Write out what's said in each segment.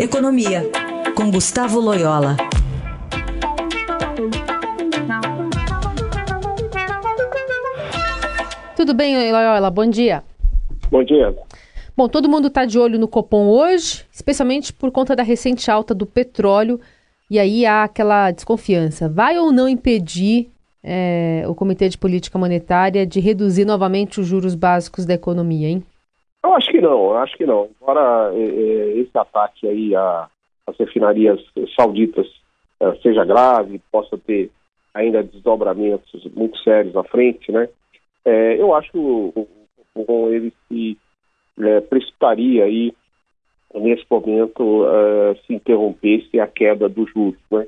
Economia, com Gustavo Loyola. Tudo bem, Loyola? Bom dia. Bom dia. Bom, todo mundo está de olho no Copom hoje, especialmente por conta da recente alta do petróleo. E aí há aquela desconfiança. Vai ou não impedir é, o Comitê de Política Monetária de reduzir novamente os juros básicos da economia, hein? Eu acho que não, acho que não. Embora é, é, esse ataque aí às refinarias sauditas é, seja grave, possa ter ainda desdobramentos muito sérios à frente, né? É, eu acho que o, o, ele se é, precipitaria aí nesse momento uh, se interrompesse a queda dos juros, né?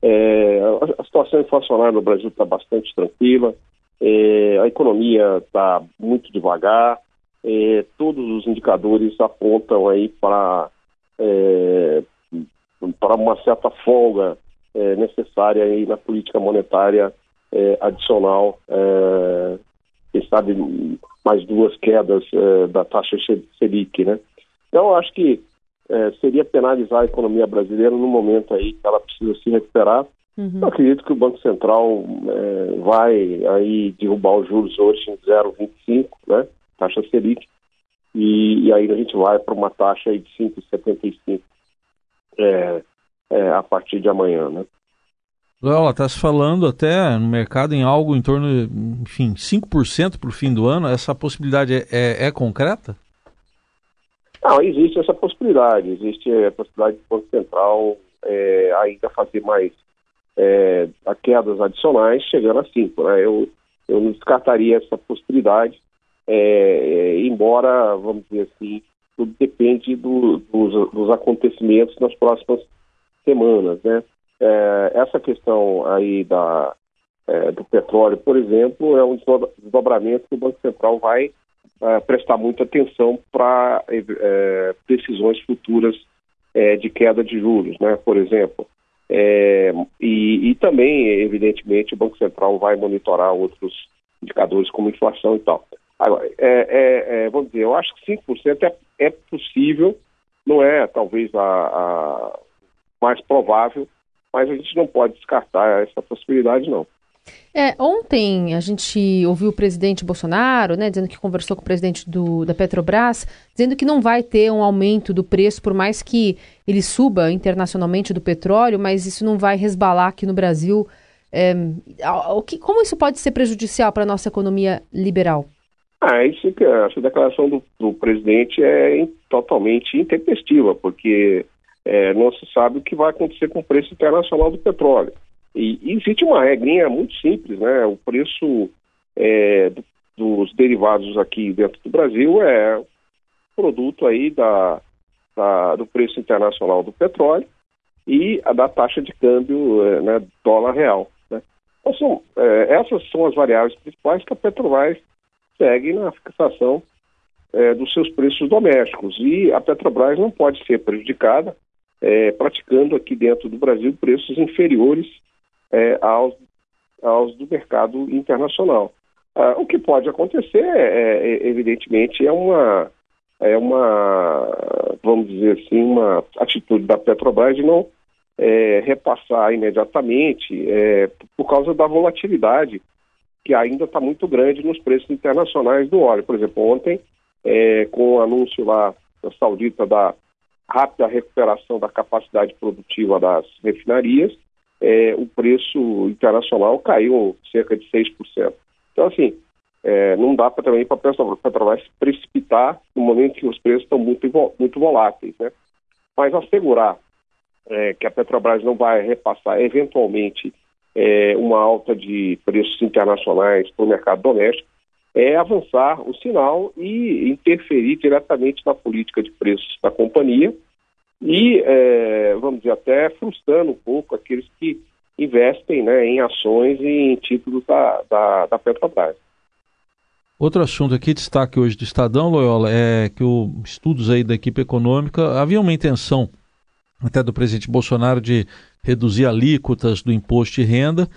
É, a, a, situação inflacionária no Brasil está bastante tranquila, é, a economia está muito devagar, é, todos os indicadores apontam aí para, é, para uma certa folga é, necessária aí na política monetária é, adicional, quem sabe mais duas quedas da taxa Selic, né? Então, acho que é, seria penalizar a economia brasileira no momento aí que ela precisa se recuperar. Uhum. Eu acredito que o Banco Central é, vai aí derrubar os juros hoje em 0,25, né, taxa Selic, e, e, aí a gente vai para uma taxa aí de 5,75 é, é, a partir de amanhã, né. Léo, está se falando até no mercado em algo em torno, enfim, 5% para o fim do ano. Essa possibilidade é, é, é concreta? Não, existe essa possibilidade, existe a possibilidade do Banco Central é, ainda fazer mais é, quedas adicionais, chegando a 5. Né? Eu, eu não descartaria essa possibilidade, é, é, embora, vamos dizer assim, tudo depende do, dos, dos, acontecimentos nas próximas semanas. Né? É, essa questão aí da, é, do petróleo, por exemplo, é um desdobramento que o Banco Central vai uh, prestar muita atenção para uh, decisões futuras de queda de juros, né? Por exemplo. E, e, também, evidentemente, o Banco Central vai monitorar outros indicadores como inflação e tal. Agora, é, é, vamos dizer, eu acho que 5% é, é possível, não é talvez a, a mais provável, mas a gente não pode descartar essa possibilidade, não. É, ontem a gente ouviu o presidente Bolsonaro, né, dizendo que conversou com o presidente do, da Petrobras, dizendo que não vai ter um aumento do preço, por mais que ele suba internacionalmente do petróleo, mas isso não vai resbalar aqui no Brasil. É, o que, como isso pode ser prejudicial para a nossa economia liberal? Ah, isso que essa declaração do, do presidente é totalmente intempestiva, porque é, não se sabe o que vai acontecer com o preço internacional do petróleo. E, e existe uma regrinha muito simples, né? O preço é, do, dos derivados aqui dentro do Brasil é produto aí da, da, do preço internacional do petróleo e a da taxa de câmbio é, né, dólar real. Né? Então, são, é, essas são as variáveis principais que a Petrobras segue na fixação é, dos seus preços domésticos. E a Petrobras não pode ser prejudicada é, praticando aqui dentro do Brasil preços inferiores é, aos, aos do mercado internacional. Ah, o que pode acontecer, é, é, evidentemente, é uma, é uma, vamos dizer assim, uma atitude da Petrobras de não é, repassar imediatamente é, por causa da volatilidade que ainda está muito grande nos preços internacionais do óleo. Por exemplo, ontem, é, com o anúncio lá da Saudita da rápida recuperação da capacidade produtiva das refinarias, é, o preço internacional caiu cerca de 6%. Então, assim, é, não dá pra, também para a Petrobras se precipitar no momento que os preços estão muito, muito voláteis. Né? Mas assegurar é, que a Petrobras não vai repassar eventualmente é, uma alta de preços internacionais para o mercado doméstico é avançar o sinal e interferir diretamente na política de preços da companhia e, é, vamos dizer, até frustrando um pouco aqueles que investem né, em ações e em títulos da, da, da Petrobras. Outro assunto aqui, destaque hoje do Estadão, Loyola, é que os estudos aí da equipe econômica havia uma intenção até do presidente Bolsonaro de reduzir alíquotas do imposto de renda.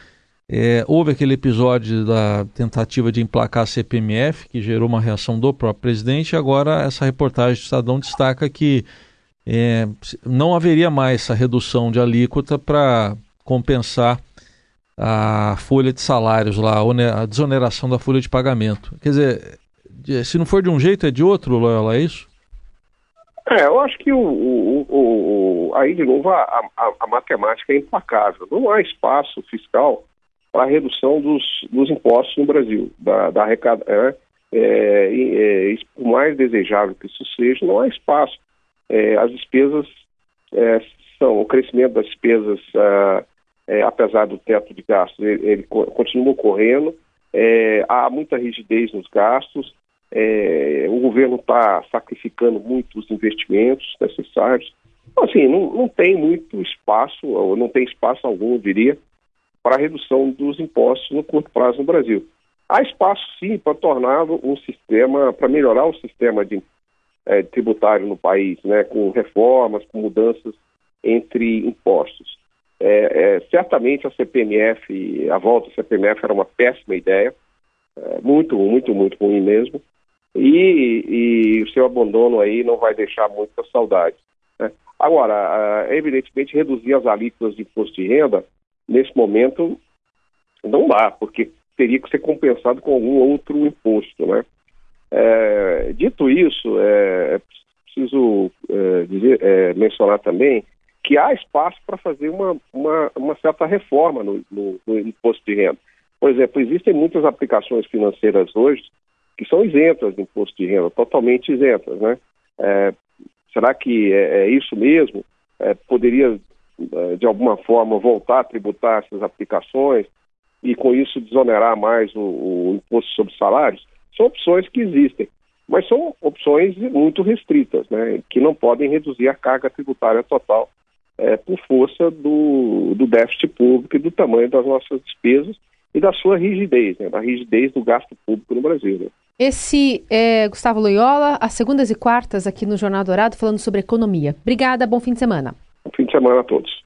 É, houve aquele episódio da tentativa de emplacar a CPMF, que gerou uma reação do próprio presidente, agora essa reportagem do Estadão destaca que é, não haveria mais essa redução de alíquota para compensar a folha de salários lá, a desoneração da folha de pagamento. Quer dizer, se não for de um jeito, é de outro, Loyola, é isso? É, eu acho que o, o, o, aí, de novo, a, a, a, matemática é implacável. Não há espaço fiscal para redução dos, dos impostos no Brasil, da, da arrecada, é, é, é, por mais desejável que isso seja, não há espaço. É, as despesas é, são, o crescimento das despesas, ah, é, apesar do teto de gastos, ele, ele continua ocorrendo, há muita rigidez nos gastos, é, o governo está sacrificando muito os investimentos necessários. Então, assim, não, não tem muito espaço, ou não tem espaço algum, eu diria, para a redução dos impostos no curto prazo no Brasil. Há espaço, sim, para tornar um sistema, para melhorar o sistema de, é, tributário no país, né, com reformas, com mudanças entre impostos. É, é, certamente a CPMF, a volta da CPMF era uma péssima ideia, é, muito, muito, muito ruim mesmo e, e o seu abandono aí não vai deixar muita saudade. Né? Agora, evidentemente, reduzir as alíquotas de imposto de renda, nesse momento, não dá, porque teria que ser compensado com algum outro imposto. Né? É, dito isso, é, é preciso é, dizer, é, mencionar também que há espaço para fazer uma, uma, uma, certa reforma no, no, no imposto de renda. Por exemplo, existem muitas aplicações financeiras hoje que são isentas de imposto de renda, totalmente isentas, né? É, será que é, é isso mesmo? É, poderia, é, de alguma forma, voltar a tributar essas aplicações e, com isso, desonerar mais o, o imposto sobre salários? São opções que existem, mas são opções muito restritas, né? Que não podem reduzir a carga tributária total é, por força do, do déficit público e do tamanho das nossas despesas e da sua rigidez, né, da rigidez do gasto público no Brasil. Né. Esse é Gustavo Loyola, às segundas e quartas aqui no Jornal Dourado, falando sobre economia. Obrigada, bom fim de semana. Bom fim de semana a todos.